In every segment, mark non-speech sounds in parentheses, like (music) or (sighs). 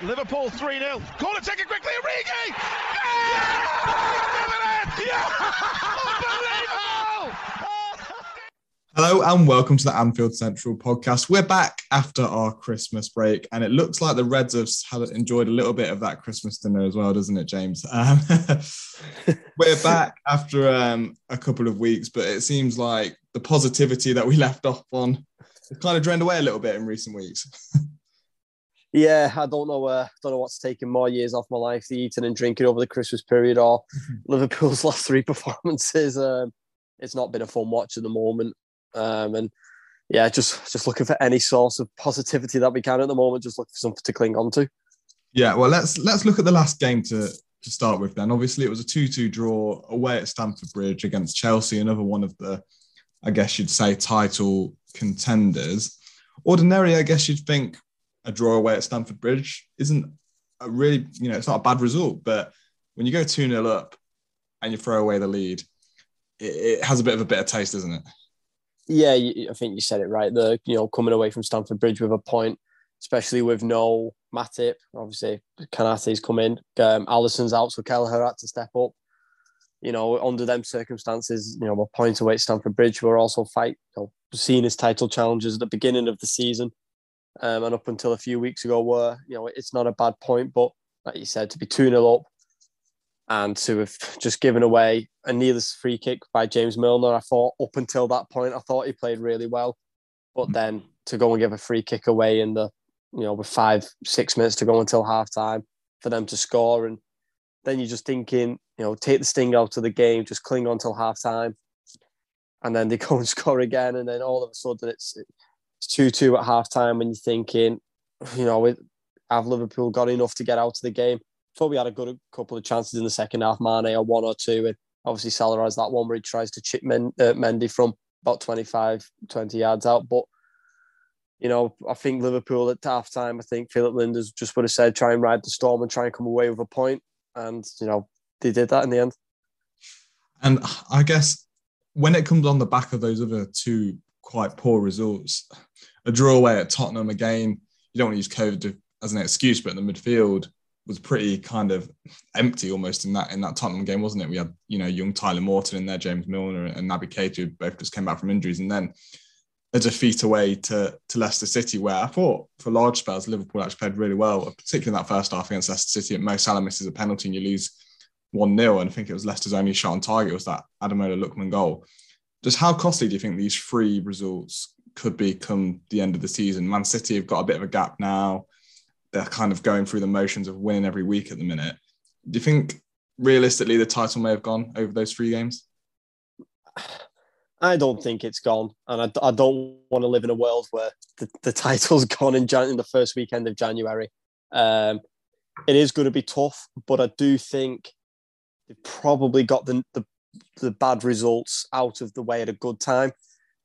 Liverpool 3 0. Corner taken quickly. Origi! Yeah! yeah! Unbelievable! (laughs) Hello and welcome to the Anfield Central podcast. We're back after our Christmas break, and it looks like the Reds have enjoyed a little bit of that Christmas dinner as well, doesn't it, James? Um, (laughs) we're back after um, a couple of weeks, but it seems like the positivity that we (laughs) left off on has kind of drained away a little bit in recent weeks. Yeah, I don't know. Uh, don't know what's taken more years off my life: the eating and drinking over the Christmas period, or (laughs) Liverpool's (laughs) last three performances. Um, it's not been a fun watch at the moment. Um, and yeah, just just looking for any source of positivity that we can at the moment. Just look for something to cling on to. Yeah, well, let's let's look at the last game to to start with. Then, obviously, it was a two-two draw away at Stamford Bridge against Chelsea, another one of the, I guess you'd say, title contenders. Ordinarily, I guess you'd think a draw away at Stamford Bridge isn't a really, you know, it's not a bad result. But when you go 2 0 up and you throw away the lead, it, it has a bit of a bitter taste, doesn't it? yeah, I think you said it right. The you know coming away from Stamford Bridge with a point, especially with no Matip, obviously Konaté's come in, um, Alisson's out, so Kelleher had to step up. You know, under them circumstances, you know, a point away at Stamford Bridge, we're also fight, you know, seeing his title challenges at the beginning of the season, um, and up until a few weeks ago, were you know it's not a bad point, but like you said, to be two 0 up and to have just given away a needless free kick by James Milner. I thought up until that point, I thought he played really well, but then to go and give a free kick away in the, you know, with five six minutes to go until half time for them to score, and then you're just thinking, you know, take the sting out of the game, just cling on till half time, and then they (laughs) go and score again, and then all of a sudden it's it's two two at half time, and you're thinking, you know, have Liverpool got enough to get out of the game? thought we had a good couple of chances in the second half. Mane or one or two, and obviously Salah has that one where he tries to chip Men, uh, Mendy from about 25, 20 yards out. But you know, I think Liverpool at half time, I think Philip Lijnders just would have said, try and ride the storm and try and come away with a point. And, you know, they did that in the end. And I guess when it comes on the back of those other two quite poor results, a draw away at Tottenham again, you don't want to use COVID as an excuse, but the midfield, was pretty kind of empty almost in that in that Tottenham game, wasn't it? We had you know young Tyler Morton in there, James Milner and Naby Keita, both just came back from injuries, and then a defeat away to to Leicester City, where I thought for large spells Liverpool actually played really well, particularly in that first half against Leicester City. And Mo Salah misses a penalty and you lose one 0 and I think it was Leicester's only shot on target was that Ademola Lookman goal. Just how costly do you think these three results could be come the end of the season? Man City have got a bit of a gap now they're kind of going through the motions of winning every week at the minute. Do you think realistically the title may have gone over those three games? I don't think it's gone, and I, I don't want to live in a world where the, the title's (laughs) gone in, Jan- in the first weekend of January. Um, it is going to be tough, but I do think they've probably got the, the the bad results out of the way at a good time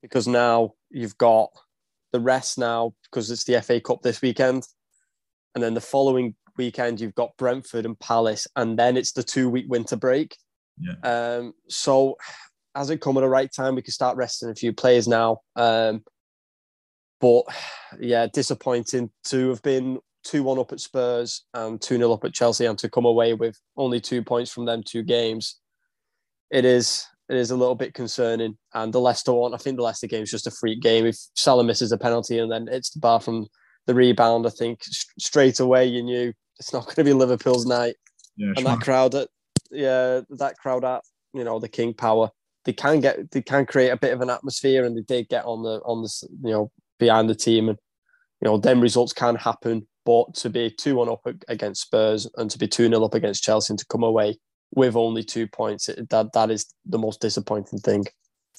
because now you've got the rest now because it's the FA Cup this weekend and then the following weekend you've got Brentford and Palace, and then it's the two week winter break. Yeah. Um, so has it come at the right time? We can start resting a few players now. Um, but yeah, disappointing to have been 2 1 up at Spurs and 2 0 up at Chelsea and to come away with only two points from them two games. It is it is a little bit concerning. And the Leicester one, I think the Leicester game is just a freak game. If Salah misses a penalty and then it's the bar from the rebound, I think straight away you knew it's not going to be Liverpool's night. Yeah, and that crowd at yeah, that crowd at you know the King Power, they can get they can create a bit of an atmosphere, and they did get on the on the you know behind the team, and you know then results can happen. But to be two one up against Spurs and to be two 0 up against Chelsea and to come away with only two points, that that is the most disappointing thing.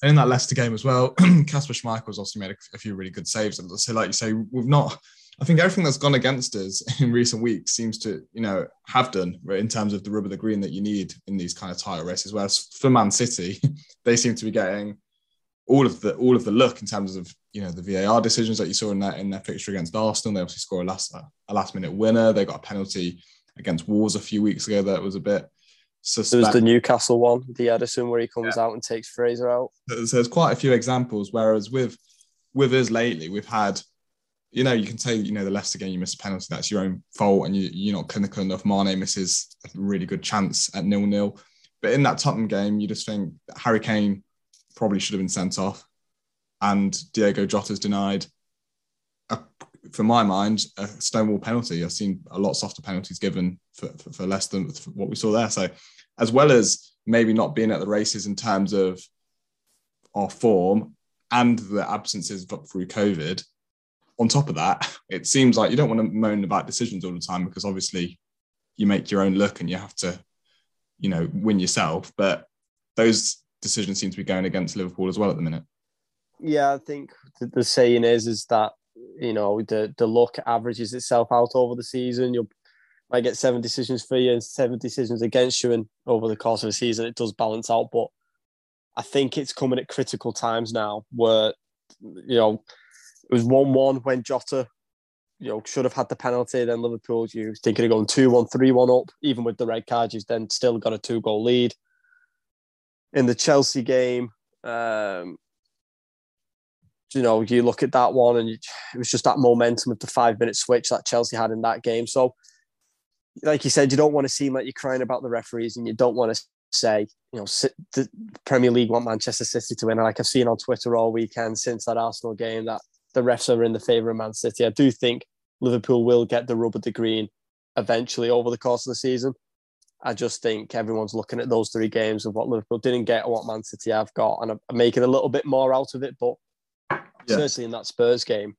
And in that Leicester game as well, (clears throat) Kasper Schmeichel's also made a, a, few really good saves. And so, like you say, we've not. I think everything that's gone against us (laughs) in recent weeks seems to, you know, have done in terms of the rub of the green that you need in these kind of title races. Whereas for Man City, (laughs) they seem to be getting all of the all of the look in terms of you know the VAR decisions that you saw in that in their fixture against Arsenal. They obviously score a last a last minute winner. They got a penalty against Wolves a few weeks ago that was a bit suspect. There was the Newcastle one, the Ederson, where he comes yeah. out and takes Fraser out. So there's quite a few examples. Whereas with with us lately, we've had you know, you can say, you know, the Leicester game, you missed a penalty, that's your own fault, and you, you're not clinical enough. Mane misses a really good chance at nil nil. But in that Tottenham game, you just think Harry Kane probably should have been sent off, and Diego Jota's denied, for my mind, a stonewall penalty. I've seen a lot softer penalties given for, for, for less than what we saw there. So, as well as maybe not being at the races in terms of our form and the absences through COVID, on top of that, it seems like you don't want to moan about decisions all the time because obviously you make your own look and you have to, you know, win yourself. But those decisions seem to be going against Liverpool as well at the minute. Yeah, I think the, saying is is that you know the the luck averages itself out over the season. You'll might get seven decisions for you and seven decisions against you, and over the course of the season, it does balance out. But I think it's coming at critical times now where you know it was 1 1 when Jota you know, should have had the penalty. Then Liverpool, you thinking of going 2 1, 3 1 up, even with the red card, you've then still got a two goal lead. In the Chelsea game, um, you know, you look at that one and it was just that momentum of the five minute switch that Chelsea had in that game. So, like you said, you don't want to seem like you're crying about the referees and you don't want to say, you know, the Premier League want Manchester City to win. And Like I've seen on Twitter all weekend since that Arsenal game that the refs are in the favour of Man City. I do think Liverpool will get the rub of the green eventually over the course of the season. I just think everyone's looking at those three games of what Liverpool didn't get or what Man City have got, and I'm making a little bit more out of it. But yeah. certainly in that Spurs game,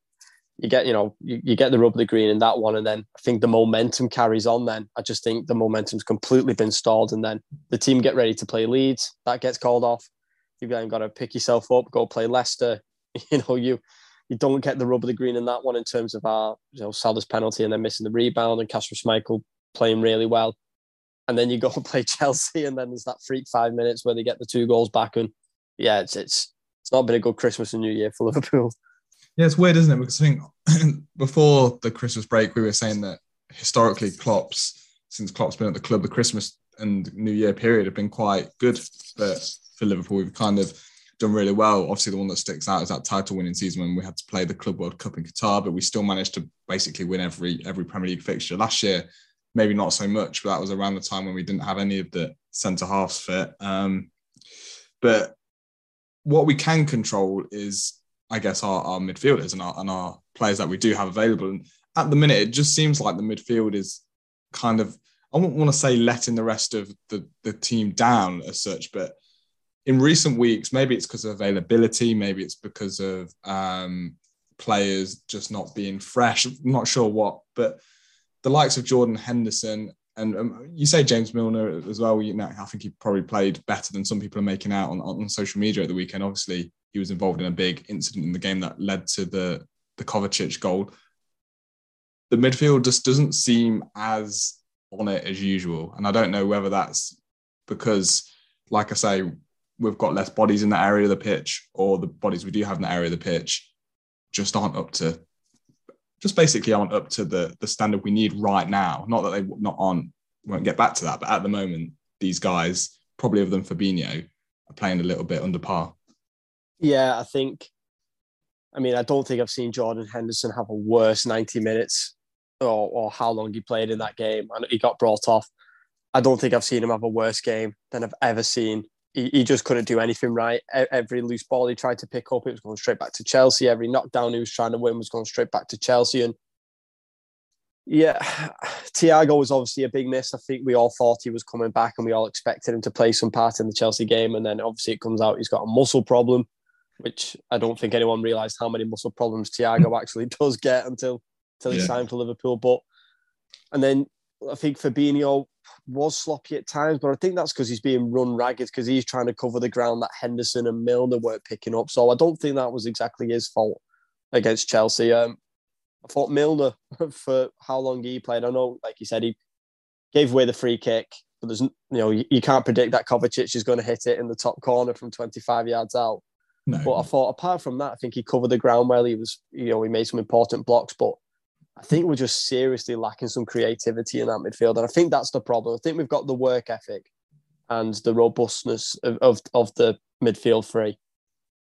you get you know you, you get the rub of the green in that one, and then I think the momentum carries on. Then I just think the momentum's completely been stalled, and then the team get ready to play Leeds, that gets called off. You've then got to pick yourself up, go play Leicester. (laughs) You know you you don't get the rub of the green in that one in terms of our you know Salah's penalty and then missing the rebound and Kasper Schmeichel playing really well. And then you go and (laughs) play Chelsea, and then there's that freak five minutes where they get the two goals back, and yeah, it's it's it's not been a good Christmas and New Year for (laughs) Liverpool. Yeah, it's weird, isn't it? Because I think (clears throat) before the Christmas break, we were saying that historically, Klopp's since Klopp's been at the club, the Christmas and New Year period have been quite good for for Liverpool. We've kind of done really well. Obviously, the one that sticks out is that title winning season when we had to play the Club World Cup in Qatar, but we still managed to basically win every every Premier League fixture. Last year, maybe not so much, but that was around the time when we didn't have any of the centre halves fit. Um, but what we can control is, I guess, our, our midfielders and our, and our players that we do have available. And at the minute, it just seems like the midfield is kind of, I wouldn't want to say letting the rest of the, the team down as such, but in recent weeks, maybe it's because of availability, maybe it's because of um, players just not being fresh. I'm not sure what, but the likes of Jordan Henderson and um, you say James Milner as well. You know, I think he probably played better than some people are making out on, on social media at the weekend. Obviously, he was involved in a big incident in the game that led to the the Kovacic goal. The midfield just doesn't seem as on it as usual, and I don't know whether that's because, like I say, we've got less bodies in that area of the pitch, or the bodies we do have in that area of the pitch just aren't up to, just basically aren't up to the the standard we need right now. Not that they not on won't get back to that, but at the moment, these guys, probably of them Fabinho, are playing a little bit under par. Yeah, I think. I mean, I don't think I've seen Jordan Henderson have a worse 90 minutes or, or how long he played in that game. And he got brought off. I don't think I've seen him have a worse game than I've ever seen he, he just couldn't do anything right. Every loose ball he tried to pick up, it was going straight back to Chelsea. Every knockdown he was trying to win was going straight back to Chelsea. And yeah, (sighs) Thiago was obviously a big miss. I think we all thought he was coming back and we all expected him to play some part in the Chelsea game. And then obviously it comes out he's got a muscle problem, which I don't think anyone realised how many muscle problems Thiago (laughs) actually does get until until he yeah. signed for Liverpool. But and then I think Fabinho was sloppy at times, but I think that's because he's being run ragged because he's trying to cover the ground that Henderson and Milner weren't picking up. So I don't think that was exactly his fault against Chelsea. Um, I thought Milner (laughs) for how long he played. I know, like you said, he gave away the free kick, but there's you know you, you can't predict that Kovacic is going to hit it in the top corner from 25 yards out. No. But I thought apart from that, I think he covered the ground well. He was you know he made some important blocks, but I think we're just seriously lacking some creativity in that midfield. And I think that's the problem. I think we've got the work ethic and the robustness of, of, of the midfield three.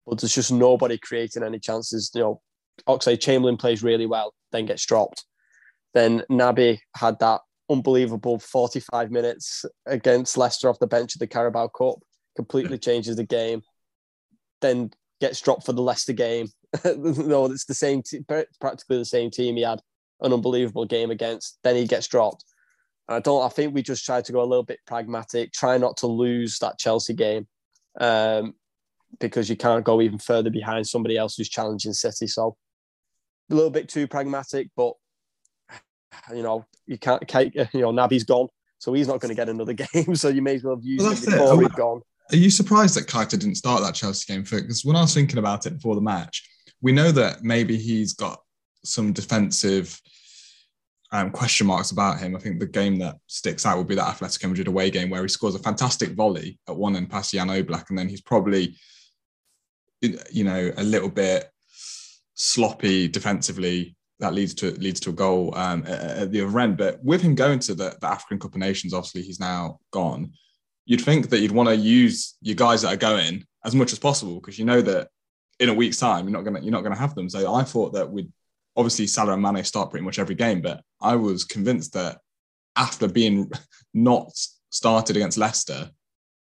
But there's just nobody creating any chances. You know, Oxlade Chamberlain plays really well, then gets dropped. Then Naby had that unbelievable 45 minutes against Leicester off the bench of the Carabao Cup, completely (clears throat) changes the game. Then gets dropped for the Leicester game. (laughs) no, it's the same, t- practically the same team he had an unbelievable game against. Then he gets dropped. I don't. I think we just try to go a little bit pragmatic, try not to lose that Chelsea game, um, because you can't go even further behind somebody else who's challenging City. So a little bit too pragmatic, but you know you can't. You know Naby's gone, so he's not going to get another (laughs) game. So you may as well have used well, him before he's gone. Are you surprised that Keita didn't start that Chelsea game? For because when I was thinking about it before the match, we know that maybe he's got some defensive um, question marks about him. I think the game that sticks out would be that Atletico Madrid away game where he scores a fantastic volley at one end past Jan Oblak, and then he's probably, you know, a little bit sloppy defensively. That leads to leads to a goal um, at, at, the other end. But with him going to the, the African Cup of Nations, obviously he's now gone. You'd think that you'd want to use your guys that are going as much as possible because you know that in a week's time you're not gonna you're not gonna have them. So I thought that we'd obviously Salah and Mane start pretty much every game, but I was convinced that after being (laughs) not started against Leicester,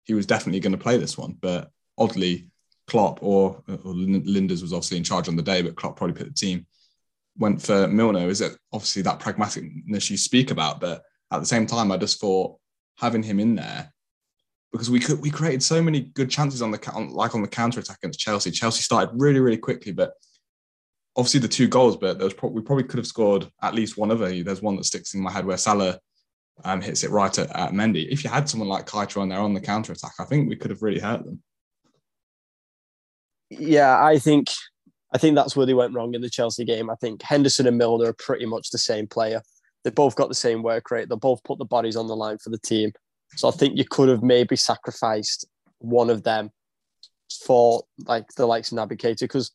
he was definitely going to play this one. But oddly, Klopp or, or Lijnders was obviously in charge on the day, but Klopp probably put the team went for Milner. Is it obviously that pragmaticness you speak about? But at the same time, I just thought having him in there because we could we created so many good chances on the on, like on the counter attack against Chelsea. Chelsea started really really quickly, but obviously the two goals, but there was pro- we probably could have scored at least one other. There's one that sticks in my head where Salah um, hits it right at, at Mendy. If you had someone like Keita on there on the counter attack, I think we could have really hurt them. Yeah, I think I think that's where they went wrong in the Chelsea game. I think Henderson and Milner are pretty much the same player. They both got the same work rate. They both put the bodies on the line for the team. So I think you could have maybe sacrificed one of them for like the likes of Naby Keita because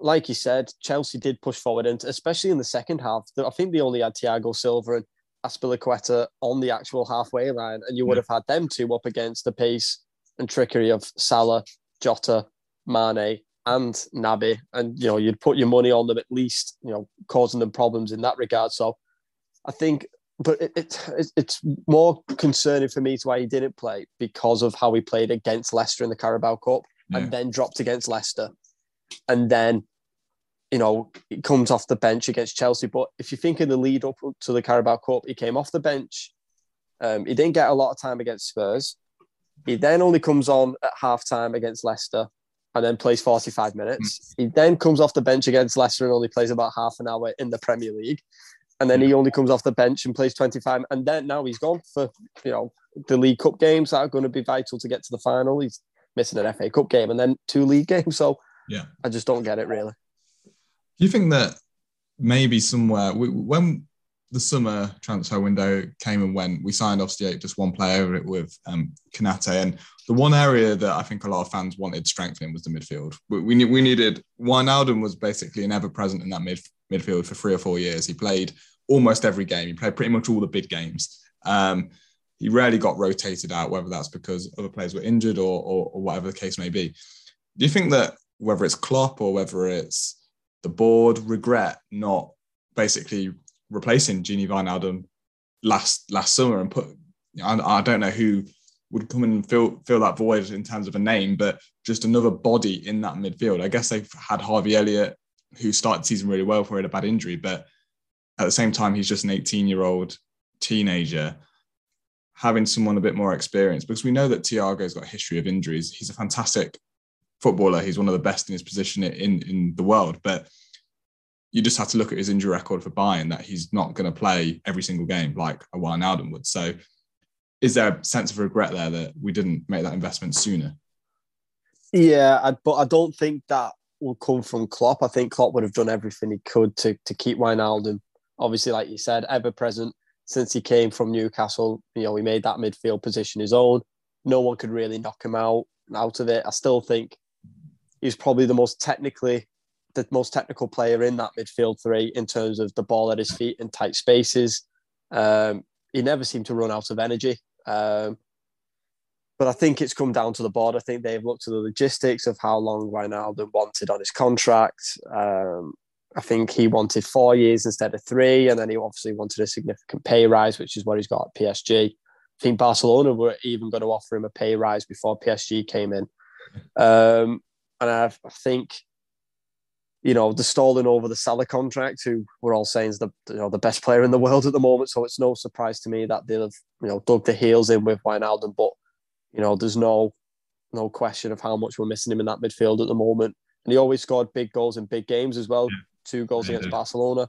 like you said, Chelsea did push forward, and especially in the second half, I think they only had Thiago Silva and Azpilicueta on the actual halfway line, and you would have had them two up against the pace and trickery of Salah, Jota, Mane, and Naby, and you know you'd put your money on them at least, you know, causing them problems in that regard. So, I think, but it, it it's more concerning for me to why he didn't play because of how he played against Leicester in the Carabao Cup, yeah. and then dropped against Leicester and then you know it comes off the bench against Chelsea. But if you think of the lead up to the Carabao Cup, he came off the bench. Um, he didn't get a lot of time against Spurs. He then only comes on at half time against Leicester and then plays 45 minutes. He then comes off the bench against Leicester and only plays about half an hour in the Premier League. And then he only comes off the bench and plays 25. And then now he's gone for, you know, the League Cup games that are going to be vital to get to the final. He's missing an FA Cup game and then two league (laughs) games. So yeah. I just don't get it really. Do you think that maybe somewhere when the summer transfer window came and went, we signed off obviously just one player over it with um, Konate. And the one area that I think a lot of fans wanted strengthening was the midfield. We, we, we needed, Wijnaldum was basically an ever present in that mid, midfield for three or four years. He played almost every game. He played pretty much all the big games. Um, he rarely got rotated out, whether that's because other players were injured or, or, or whatever the case may be. Do you think that whether it's Klopp or whether it's the board, regret not basically replacing Gini Wijnaldum last last summer and put. I, don't know who would come in and fill fill that void in terms of a name, but just another body in that midfield. I guess they've had Harvey Elliott, who started the season really well for he had a bad injury, but at the same time, he's just an 18 year old teenager. Having someone a bit more experienced, because we know that Thiago's got a history of injuries. He's a fantastic footballer. He's one of the best in his position in in the world. But you just have to look at his injury record for Bayern that he's not going to play every single game like a Wijnaldum would. So, is there a sense of regret there that we didn't make that investment sooner? Yeah, I, but I don't think that will come from Klopp. I think Klopp would have done everything he could to to keep Wijnaldum. Obviously, like you said, ever present since he came from Newcastle. You know, he made that midfield position his own. No one could really knock him out out of it. I still think he's probably the most technically the most technical player in that midfield three in terms of the ball at his feet in tight spaces. Um, he never seemed to run out of energy. Um, but I think it's come down to the board. I think they've looked at the logistics of how long Wijnaldum wanted on his contract. Um, I think he wanted four years instead of three, and then he obviously wanted a significant pay rise, which is what he's got at PSG. I think Barcelona were even going to offer him a pay rise before PSG came in. Um, and I, I think, you know, the stalling over the Salah contract, who we're all saying is the you know the best player in the world at the moment. So it's no surprise to me that they'll have you know dug the heels in with Wijnaldum. But you know, there's no no question of how much we're missing him in that midfield at the moment. And he always scored big goals in big games as well. Yeah. Two goals yeah, against Barcelona.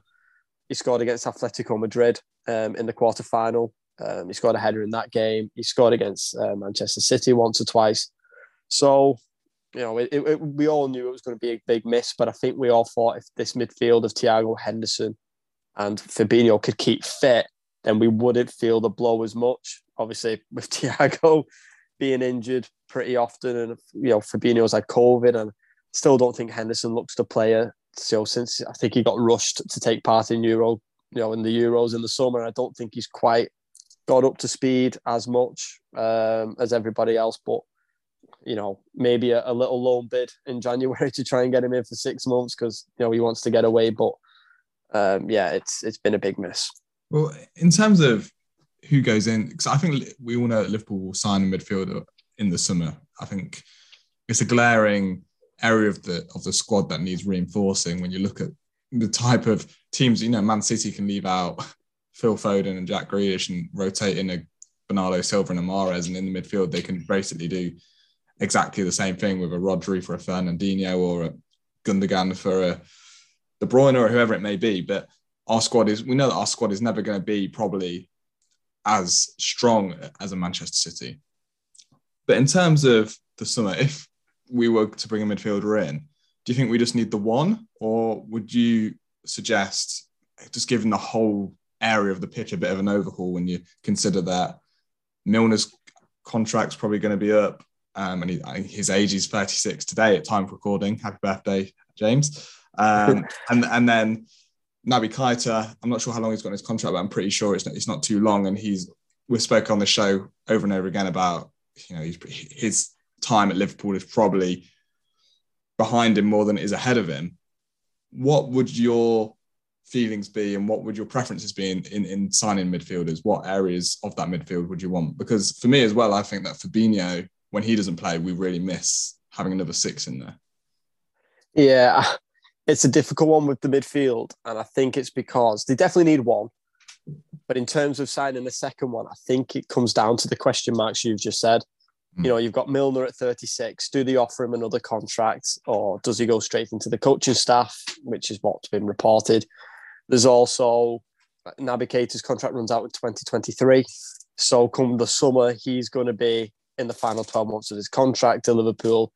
He scored against Atletico Madrid um, in the quarter final. Um, he scored a header in that game. He scored against uh, Manchester City once or twice. So, you know, it, it, we all knew it was going to be a big miss, but I think we all thought if this midfield of Thiago Henderson and Fabinho could keep fit, then we wouldn't feel the blow as much. Obviously, (laughs) with Thiago being injured pretty often, and you know, Fabinho's had COVID, and still don't think Henderson looks to play a so since I think he got rushed to take part in Euro, you know, in the Euros in the summer. I don't think he's quite got up to speed as much um, as everybody else, but you know, maybe a, a, little loan bid in (laughs) January to try and get him in for six months because you know he wants to get away. But um, yeah, it's it's been a big miss. Well, in terms of who goes in, because I think we all know that Liverpool will sign a midfielder in the summer. I think it's a glaring area of the of the squad that needs reinforcing when you look at the type of teams. You know, Man City can leave out (laughs) Phil Foden and Jack Grealish and rotate in a Bernardo Silva and a Mahrez, and in the midfield they can basically do exactly the same thing with a Rodri for a Fernandinho or a Gundogan for a De Bruyne or whoever it may be. But our squad is we know that our squad is never going to be probably as strong as a Manchester City. But in terms of the summer, if we were to bring a midfielder in, do you think we just need the one, or would you suggest just giving the whole area of the pitch a bit of an overhaul when you consider that Milner's contract's probably going to be up, um, and he, his age is 36 today at time of recording. Happy birthday, James! Um, (laughs) and and then Naby Keita, I'm not sure how long he's got in his contract, but I'm pretty sure it's not, it's not too long. And he's we've spoken on the show over and over again about you know his time at Liverpool is probably behind him more than it is ahead of him. What would your feelings be and what would your preferences be in, in, in signing midfielders? What areas of that midfield would you want? Because for me as well, I think that Fabinho, when he doesn't play, we really miss having another six in there. Yeah, it's a difficult one with the midfield. And I think it's because they definitely need one. But in terms of signing a second one, I think it comes down to the question marks you've just said. You hmm. know, you've got Milner at 36. Do they offer him another contract or does he go straight into the coaching staff, which is what's been reported? There's also uh, Naby Keita's contract runs out in 2023. So come the summer, he's going to be in the final 12 months of his contract to Liverpool.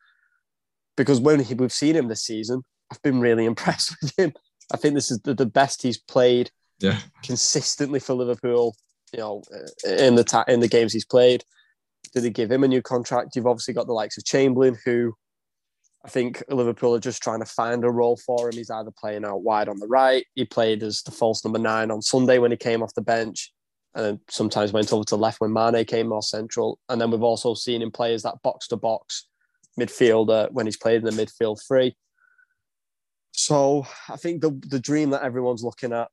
Because when he, we've seen him this season, I've been really (laughs) impressed with him. I think this is the, the best he's played yeah. consistently for Liverpool. You know, in the ta- in the games he's played. Do they give him a new contract? You've obviously got the likes of Chamberlain, who I think Liverpool are just trying to find a role for him. He's either playing out wide on the right. He played as the false number nine on Sunday when he came off the bench, and sometimes went over to left when Mane came more central. And then we've also seen him play as that box to box midfielder when he's played in the midfield three. So I think the the dream that everyone's looking at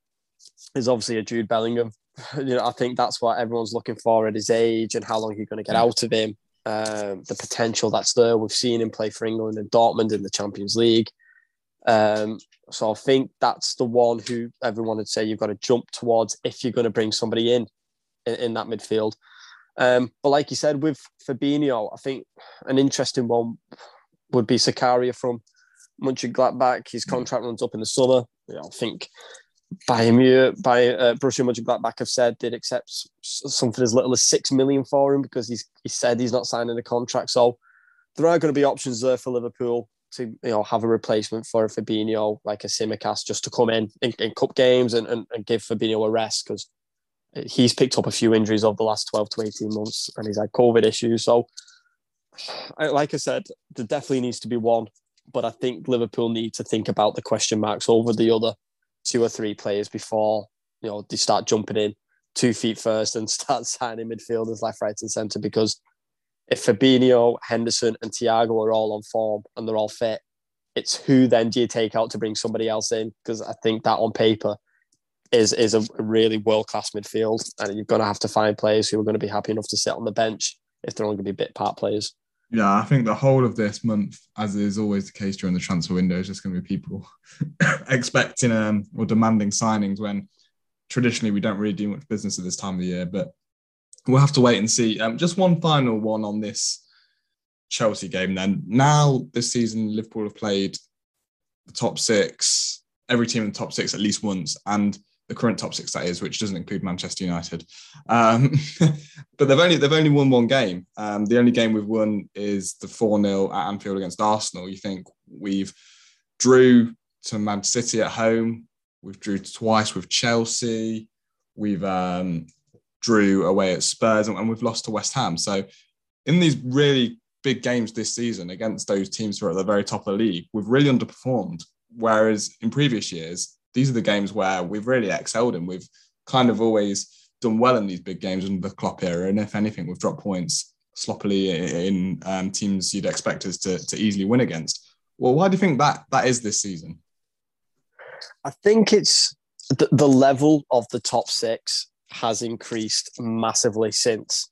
is obviously a Jude Bellingham. (laughs) You know, I think that's what everyone's looking for at his age and how long you're going to get out of him um, the potential that's there. We've seen him play for England and Dortmund in the Champions League. Um, so I think that's the one who everyone would say you've got to jump towards if you're going to bring somebody in in, in that midfield. Um, but like you said, with Fabinho, I think an interesting one would be Zakaria from Mönchengladbach. His contract runs up in the summer. You know, I think Bayern, Munich, by uh, Borussia Mönchengladbach have said they'd accept something as little as six million for him because he's he said he's not signing a contract. So there are going to be options there for Liverpool to you know have a replacement for Fabinho, like a Tsimikas, just to come in in, in cup games and, and, and give Fabinho a rest because he's picked up a few injuries over the last 12 to 18 months and he's had COVID issues. So, like I said, there definitely needs to be one, but I think Liverpool need to think about the question marks over the other two or three players before you know they start jumping in two feet first and (laughs) start signing midfielders left, right, and centre. Because if Fabinho, Henderson, and Thiago are all on form and they're all fit, It's who then do you take out to bring somebody else in? Because I think that on paper is is a really world class midfield, and you're going to have to find players who are going to be happy enough to sit on the bench if they're only going to be bit part players. Yeah, I think the whole of this month, as is always the case during the transfer window, is just going to be people (laughs) expecting um, or demanding signings when traditionally we don't really do much business at this time of the year. But we'll have to wait and see. Um, just one final one on this Chelsea game then. Now, this season, Liverpool have played the top six, every team in the top six at least once. And the current top six that is, which doesn't include Manchester United. Um, (laughs) but they've only they've only won one game. Um, the only game we've won is the four 0 at Anfield against Arsenal. You think we've drew to Man City at home, we've drew twice with Chelsea, we've um, drew away at Spurs, and, and we've lost to West Ham. So in these really big games this season against those teams who are at the very top of the league, we've really underperformed. Whereas in previous years, these are the games where we've really excelled and we've kind of always done well in these big games in the Klopp era. And if anything, we've dropped points sloppily in um, teams you'd expect us to, to easily win against. Well, why do you think that that is this season? I think it's the, the level of the top six has increased massively since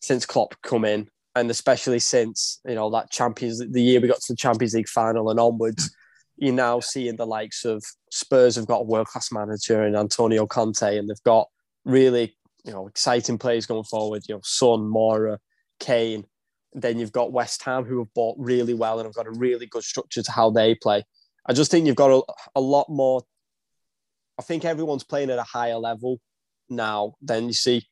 since Klopp come in, and especially since you know that Champions the year we got to the Champions League final and onwards you're now seeing the likes of Spurs have got a world class manager and Antonio Conte, and they've got really you know exciting players going forward. You know, Son, Moura, Kane. Then you've got West Ham who have bought really well and have got a really good structure to how they play. I just think you've got a, a lot more. I think everyone's playing at a higher level now then you see.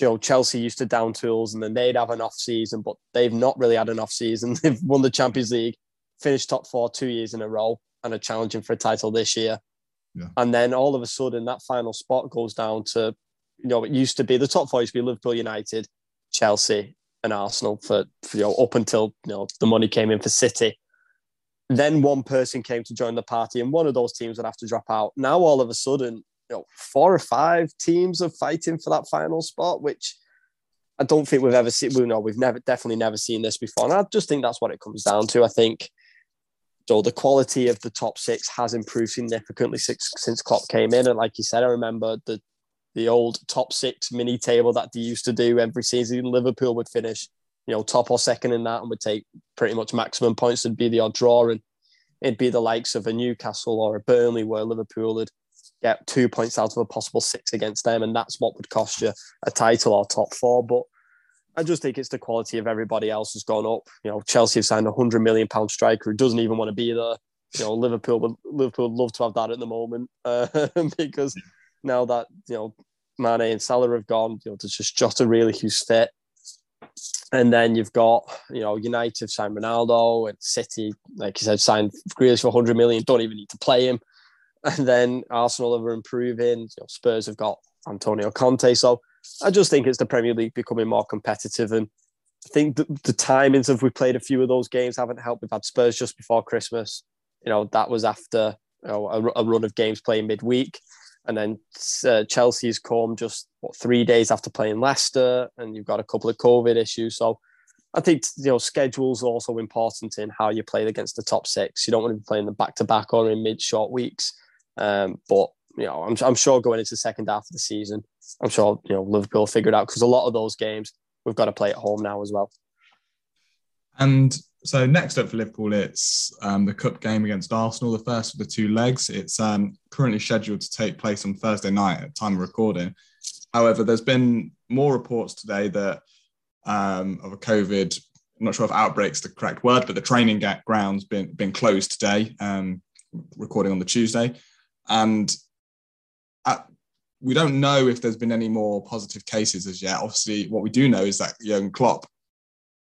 You know, Chelsea used to down tools and then they'd have an off season, but they've not really had an off season. (laughs) They've won the Champions League finished top four two years in a row and are challenging for a title this year. Yeah. And then all of a sudden, that final spot goes down to, you know, it used to be the top four used to be Liverpool United, Chelsea, and Arsenal for, for you know up until you know the money came in for City. Then one person came to join the party, and one of those teams would have to drop out. Now all of a sudden, you know, four or five teams are fighting for that final spot, which I don't think we've ever seen. We know we've never definitely never seen this before, and I just think that's what it comes down to. I think so the quality of the top six has improved significantly since, since Klopp came in. And like you said, I remember the the old top six mini table that they used to do every season. Liverpool would finish, you know, top or second in that and would take pretty much maximum points. It'd be the odd draw, and it'd be the likes of a Newcastle or a Burnley where Liverpool would get two points out of a possible six against them, and that's what would cost you a title or top four. But I just think it's the quality of everybody else has gone up. You know, Chelsea have signed a hundred million pound striker who doesn't even want to be there. You know, Liverpool would Liverpool would love to have that at the moment uh, (laughs) because now that you know Mane and Salah have gone, you know, there's just Jota really who's fit. And then you've got, you know, United signed Ronaldo and City, like you said, signed Grealish for 100 million, don't even need to play him. (laughs) And then Arsenal are improving. You know, Spurs have got Antonio Conte. So I just think it's the Premier League becoming more competitive. And I think the, the timings of we played a few of those games haven't helped. We've had Spurs just before Christmas. You know, that was after you know, a, a run of games playing midweek. And then uh, Chelsea's come just what, three days after playing Leicester, and you've got a couple of COVID issues. So I think you know schedule's are also important in how you play against the top six. You don't want to be playing them back to back or in mid short weeks. Um, but you know, I'm, I'm sure going into the second half of the season, I'm sure you know Liverpool figured out because a lot of those games we've got to play at home now as well. And so next up for Liverpool, it's um, the cup game against Arsenal, the first of the two legs. It's um, currently scheduled to take place on Thursday night at time of recording. However, there's been more reports today that um, of a COVID. I'm not sure if outbreak's the correct word, but the training ground's been been closed today. Um, recording on the Tuesday, and at we don't know if there's been any more positive cases as yet. Obviously, what we do know is that Jurgen Klopp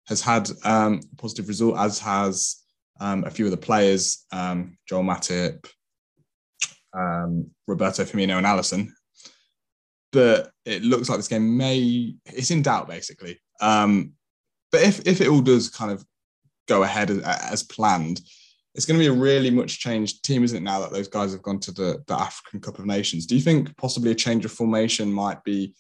has had um, a positive result, as has um, a few of the players, um, Joel Matip, um, Roberto Firmino, and Alisson. But it looks like this game may it's in doubt basically. Um, but if if it all does kind of go ahead as, as planned, it's going to be a really much changed team, isn't it, now that those guys have gone to the, the African Cup of Nations? Do you think possibly a change of formation might be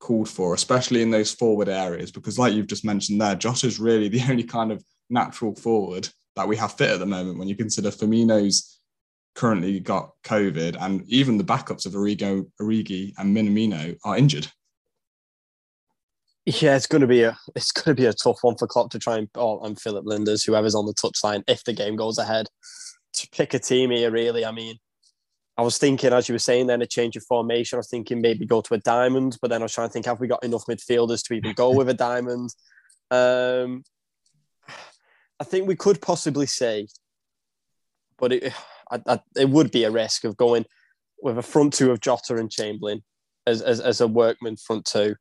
called for, especially in those forward areas? Because, like you've just mentioned there, Jota is really the (laughs) only kind of natural forward that we have fit at the moment. When you consider Firmino's currently got COVID, and even the backups of Origo, Origi and Minamino are injured. Yeah, it's going to be a (laughs) it's going to be a tough one for Klopp to try and oh, and Philip Lijnders, whoever's on the touchline, if the game goes ahead, to pick a team here. Really, I mean, I was thinking as you were saying, then a change of formation. I was thinking maybe go to a diamond, but then I was trying to think, have we got enough midfielders to even go (laughs) with a diamond? Um, I think we could possibly say, but it (sighs) I, I, it would be a risk of going with a front two of Jota and Chamberlain as, as, as a workman front two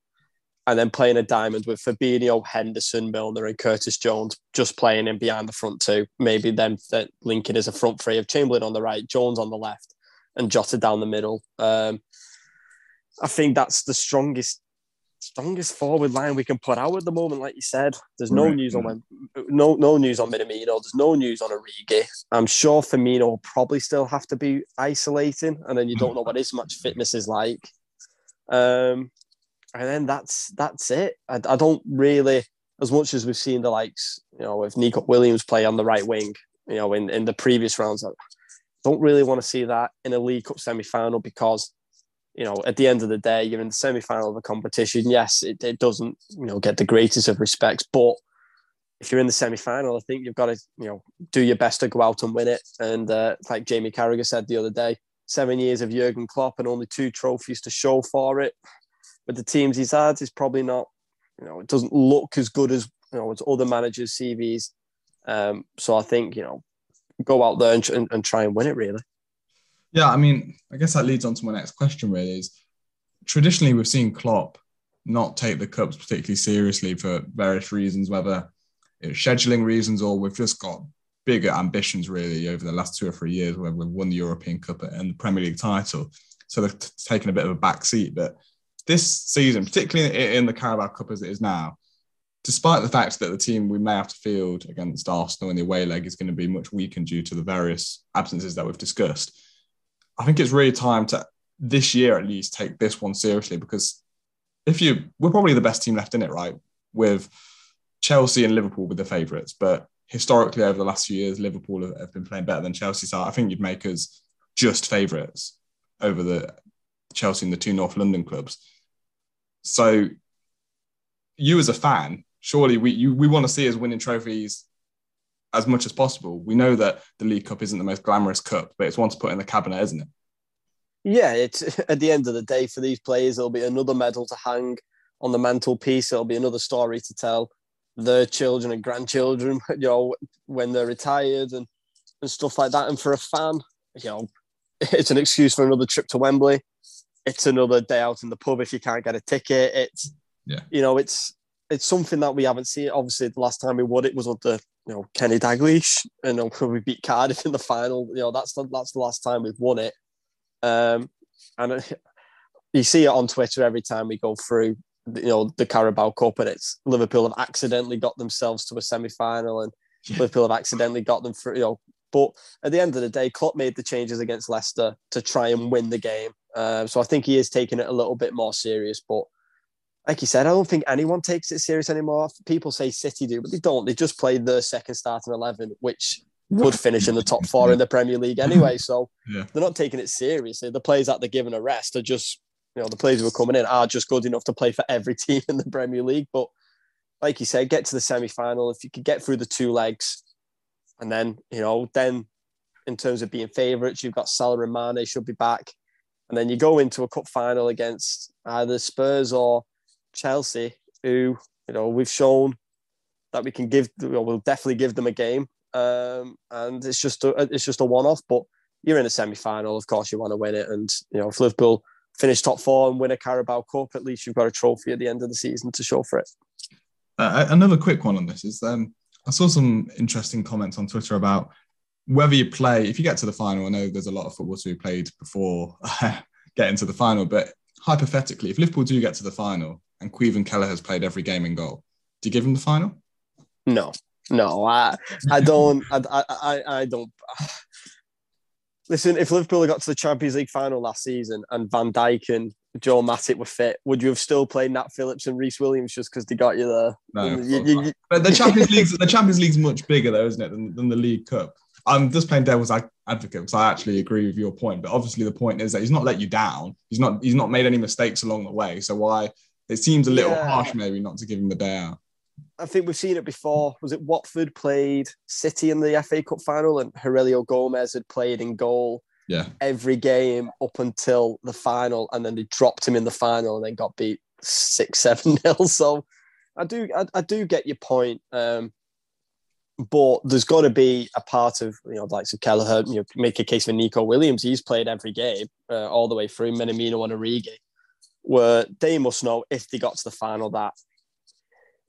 and then playing a diamond with Fabinho, Henderson, Milner, and Curtis Jones just playing in behind the front two. Maybe then linking as a front three of Chamberlain on the right, Jones on the left, and Jota down the middle. Um, I think that's the strongest strongest forward line we can put out at the moment. Like you said, there's no right. news on no no news on Minamino. There's no news on Origi. I'm sure Firmino will probably still have to be isolating, and then you don't know what his match fitness is like. Um, and then that's that's it. I, I don't really, as much as we've seen the likes, you know, with Neco Williams play on the right wing, you know, in, in the previous rounds, I don't really want to see that in a League Cup semi final because, you know, at the end of the day, you're in the semi final of a competition. Yes, it, it doesn't, you know, get the greatest of respects, but if you're in the semi final, I think you've got to, you know, do your best to go out and win it. And uh, like Jamie Carragher said the other day, seven years of Jurgen Klopp and only two trophies to show for it with the teams he's had is probably not, you know, it doesn't look as good as you know as other managers' CVs. Um, so I think you know, go out there and, and, and try and win it really. Yeah, I mean, I guess that leads on to my next question. Really, is traditionally we've seen Klopp not take the cups particularly seriously for various reasons, whether it's scheduling reasons or we've just got bigger ambitions really over the last two or three years where we've won the European Cup and the Premier League title. So they've t- taken a bit of a back seat. But this season, particularly in the Carabao Cup as it is now, despite the fact that the team we may have to field against Arsenal in the away leg is going to be much weakened due to the various absences that we've discussed, I think it's really time to this year at least take this one seriously because if you we're probably the best team left in it, right? With Chelsea and Liverpool with the favourites, but historically over the last few years, Liverpool have been playing better than Chelsea. So I think you'd make us just favourites over the Chelsea and the two North London clubs. So, you as a fan, surely we you, we want to see us winning trophies as much as possible. We know that the League Cup isn't the most glamorous cup, but it's one to put in the cabinet, isn't it? Yeah, it's (laughs) at the end of the day for these players, there'll be another medal to hang on the mantelpiece. It'll be another story to tell their children and grandchildren, (laughs) you know, when they're retired and, and stuff like that. And for a fan, you know, (laughs) it's an excuse for another trip to Wembley it's another day out in the pub if you can't get a ticket. It's yeah, you know, it's it's something that we haven't seen. Obviously, the last time we won it was under you know Kenny Dalglish, and (laughs) we beat Cardiff in the final. You know, that's the that's the last time we've won it. Um, and (laughs) you see it on Twitter every time we go through. You know the Carabao Cup, and it's Liverpool have accidentally got themselves to a semi-final, and yeah. Liverpool have accidentally got them through. You know, but at the end of the day, Klopp made the changes against Leicester to try and win the game. Uh, so I think he is taking it a little bit more serious. But like you said, I don't think anyone takes it serious anymore. People say City do, but they don't. They just played their second starting 11, which would (laughs) finish in the top four in the Premier League anyway. So yeah. they're not taking it seriously. The players that they're giving a rest are just, you know, the players who are coming in are just good enough to play for every (laughs) team in the Premier League. But like you said, get to the semi final. If you could get through the two legs, and then, you know, then in terms of being favourites, you've got Salah and Mane should be back. And then you go into a cup final against either Spurs or Chelsea, who, you know, we've shown that we can give, we'll definitely give them a game. Um, and it's just a, it's just a one-off, but you're in a semi-final. Of course, you want to win it. And, you know, if Liverpool finish top four and win a Carabao Cup, at least you've got a trophy at the end of the season to show for it. Uh, another quick one on this is um, I saw some interesting comments on Twitter about whether you play, if you get to the final, I know there's a lot of football to be played before (laughs) getting to the final, but hypothetically, if Liverpool do get to the final and Caoimhin Kelleher has played every game in goal, do you give him the final? No, no, I, I don't, I, I, I don't. Listen, if Liverpool got to the Champions League final last season and Van Dijk and Joe Matip were fit, would you have still played Nat Phillips and Rhys Williams just because they got you there? No, You- you- you- but the Champions League, the Champions League's much bigger though, isn't it, than, than the League Cup? I'm just playing devil's advocate because I actually agree with your point. But obviously, the point is that he's not let you down. He's not. He's not made any mistakes along the way. So why? It seems a little Yeah. harsh, maybe, not to give him the day out. I think we've seen it before. Was it Watford played City in the FA Cup final, and Heurelho Gomes had played in goal Yeah, every game up until the final, and then they dropped him in the final and then got beat six seven (laughs) nil. So I do I, I do get your point, um, but there's got to be a part of you know like so Kelleher. You know, make a case for Neco Williams. He's played every game uh, all the way through. Minamino and Origi, where they must know if they got to the final that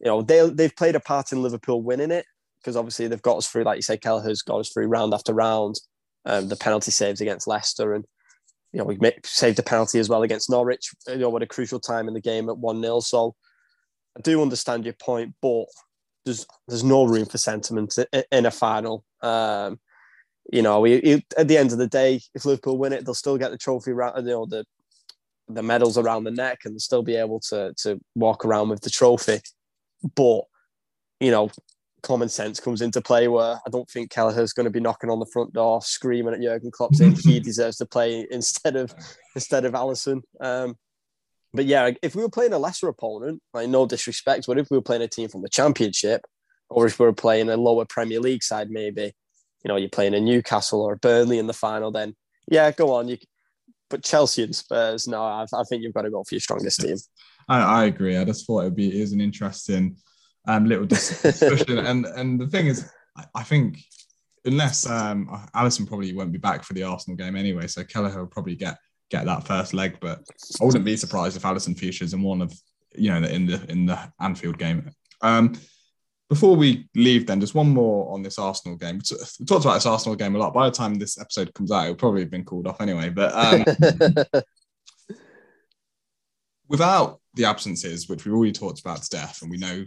you know they they've played a part in Liverpool winning it because obviously they've got us through, like you say, Kelleher's got us through round after round. Um, the penalty saves against Leicester, and you know we saved a penalty as well against Norwich. You know, what a crucial time in the game at one 0 So I do understand your point, but there's there's no room for sentiment in a final. Um, you know, we, it- at the end of the day, if Liverpool win it, they'll still get the trophy around, you know, the the medals around the neck, and still be able to to walk around with the trophy. But you know, common sense comes into play where I don't think Kelleher's going to be knocking on the front door, screaming at Jurgen Klopp saying he (laughs) deserves to play instead of instead of Alisson. Um, but yeah, if we were playing a lesser opponent, like no disrespect, but if we were playing a team from the Championship, or if we were playing a lower Premier League side, maybe you know you're playing a Newcastle or a Burnley in the final, then yeah, go on. You, but Chelsea and Spurs, no, I, I think you've got to go for your strongest team. I, I agree. I just thought it would be it is an interesting um, little (laughs) discussion. and and the thing is, I, I think unless um, Alisson probably won't be back for the Arsenal game anyway, so Kelleher will probably get get that first leg. But I wouldn't be surprised if Alisson features in one of you know in the in the Anfield game. Um, before we leave, then just one more on this Arsenal game. We talked about this Arsenal game a lot. By the time this episode comes out, it'll probably have been called off anyway. But um, (laughs) without the absences, which we've already talked about to death, and we know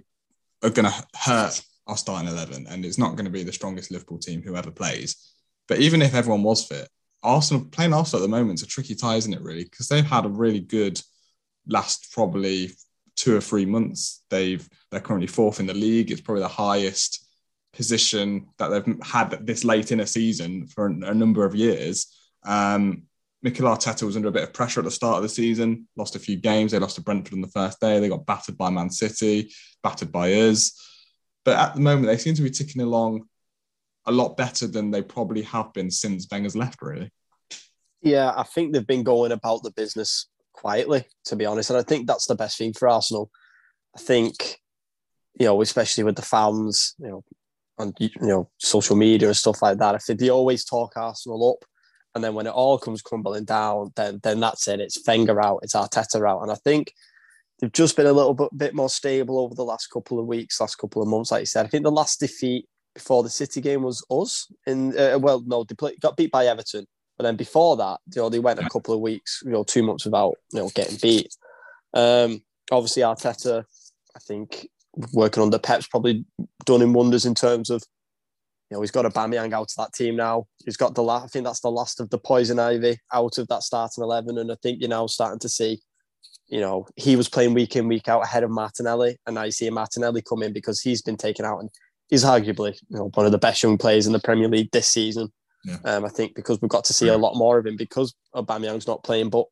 are going to hurt our starting eleven, and it's not going to be the strongest Liverpool team who ever plays. But even if everyone was fit, Arsenal playing Arsenal at the moment is a tricky tie, isn't it? Really, because they've had a really good last probably two or three months. They've they're currently fourth in the league. It's probably the highest position that they've had this late in a season for a, number of years. Um, Mikel Arteta was under a bit of pressure at the start of the season, lost a few games. They lost to Brentford on the first day. They got battered by Man City, battered by us. But at the moment, they seem to be ticking along a lot better than they probably have been since Wenger's left, really. Yeah, I think they've been going about the business quietly, to be honest. And I think that's the best thing for Arsenal. I think, you know, especially with the fans, you know, on you know social media and stuff like that. I think they always talk Arsenal up, and then when it all comes crumbling down, then then that's it. It's Wenger out, it's Arteta out, and I think they've just been a little bit, bit more stable over the last couple of weeks, last couple of months. Like you said, I think the last defeat before the City game was us. In uh, well, no, they play, got beat by Everton, but then before that, you know, they went a couple of weeks, you know, two months without you know getting beat. Um, obviously, Arteta, I think working under Pep's probably done him wonders in terms of, you know, he's got Aubameyang out of that team now. He's got the last, I think that's the last of the poison ivy out of that starting 11. And I think you're now starting to see, you know, he was playing week in, week out ahead of Martinelli. And now you see Martinelli come in because he's been taken out and he's arguably, you know, one of the best young players in the Premier League this season. Yeah. Um, I think because we've got to see a lot more of him because Aubameyang's not playing. But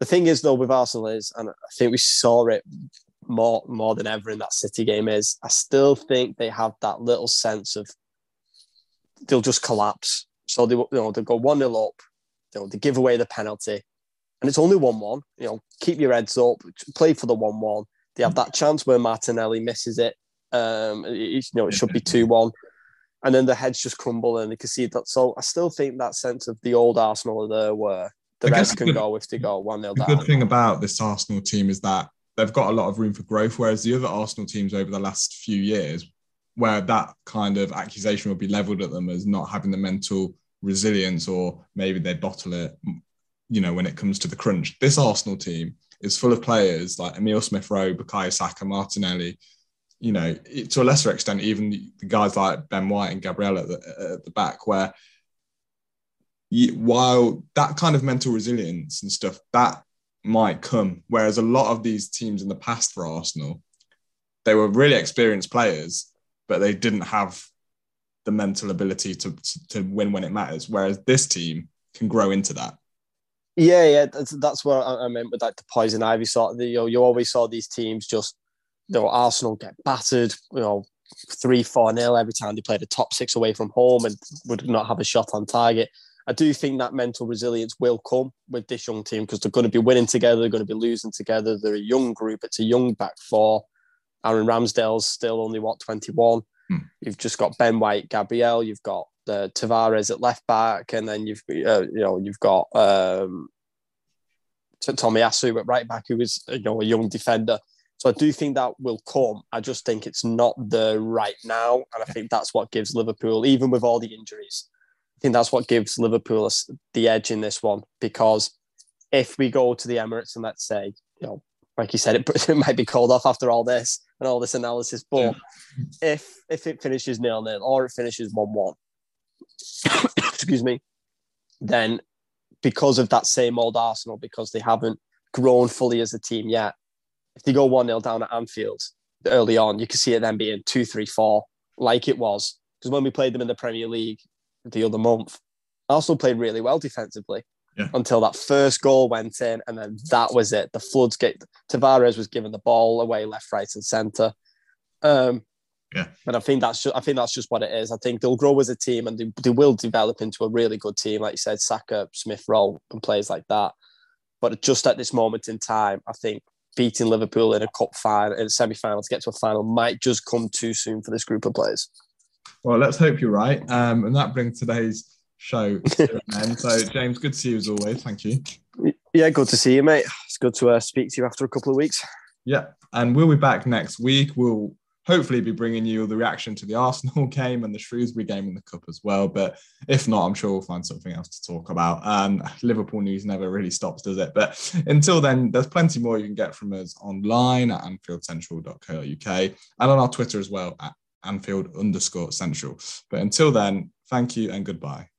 the thing is, though, with Arsenal is, and I think we saw it more more than ever in that City game is I still think they have that little sense of they'll just collapse. So they you know they go one 0 up, they'll they give away the penalty, and it's only one one. You know, keep your heads up, play for the one one. They have that chance where Martinelli misses it. Um, it, you know it should be (laughs) two one, and then the heads just crumble and they can see that. So I still think that sense of the old Arsenal there where the rest can the- go if they go one 0 The down. good thing about this Arsenal team is that they've got a lot of room for growth, whereas the other Arsenal teams over the last few years, where that kind of accusation would be leveled at them as not having the mental resilience, or maybe they bottle it, you know, when it comes to the crunch. This Arsenal team is full of players like Emile Smith Rowe, Bukayo Saka, Martinelli. You know, to a lesser extent, even the guys like Ben White and Gabriel at the, at the back, where you, while that kind of mental resilience and stuff, that might come. Whereas a lot of these teams in the past for Arsenal, they were really experienced players, but they didn't have the mental ability to, to, to win when it matters. Whereas this team can grow into that. Yeah, yeah, that's, that's what I meant with like the poison ivy sort of. You know, you always saw these teams just, you know, Arsenal get battered, you know, three, four nil every time they played a top six away from home and would not have a shot on target. I do think that mental resilience will come with this young team because they're going to be winning together, they're going to be losing together. They're a young group, it's a young back four. Aaron Ramsdale's still only what 21. Hmm. You've just got Ben White, Gabriel, you've got uh, Tavares at left back, and then you've uh, you know you've got um, Tomiyasu at right back, who is you know a young defender. So I do think that will come. I just think it's not the right now, and I think that's what gives Liverpool, even with all the injuries, I think that's what gives Liverpool the edge in this one. Because if we go to the Emirates and let's say, you know, like you said, it, (laughs) it might be called off after all this and all this analysis, but yeah. if if it finishes nil nil or it finishes one one, (coughs) excuse me, then because of that same old Arsenal, because they haven't grown fully as a team yet, if they go 1 0 down at Anfield early on, you can see it then being 2 3 4, like it was. Because when we played them in the Premier League the other month, Arsenal played really well defensively yeah. until that first goal went in, and then that was it. The floods get Tavares was given the ball away left, right, and centre. Um, yeah. And I think that's just I think that's just what it is. I think they'll grow as a team and they, they will develop into a really good team, like you said, Saka, Smith Rowe, and players like that. But just at this moment in time, I think beating Liverpool in a cup final, in a semi final to get to a final might just come too soon for this group of players. Well, let's hope you're right. Um, and that brings today's show to an (laughs) end. So, James, good to see you as always. Thank you. Yeah, good to see you, mate. It's good to uh, speak to you after a couple of weeks. Yeah, and we'll be back next week. We'll hopefully be bringing you the reaction to the Arsenal (laughs) game and the Shrewsbury game in the Cup as well. But if not, I'm sure we'll find something else to talk about. Um, Liverpool news never really stops, does it? But until then, there's plenty more you can get from us online at anfieldcentral.co.uk and on our Twitter as well at Anfield underscore central. But until then, thank you and goodbye.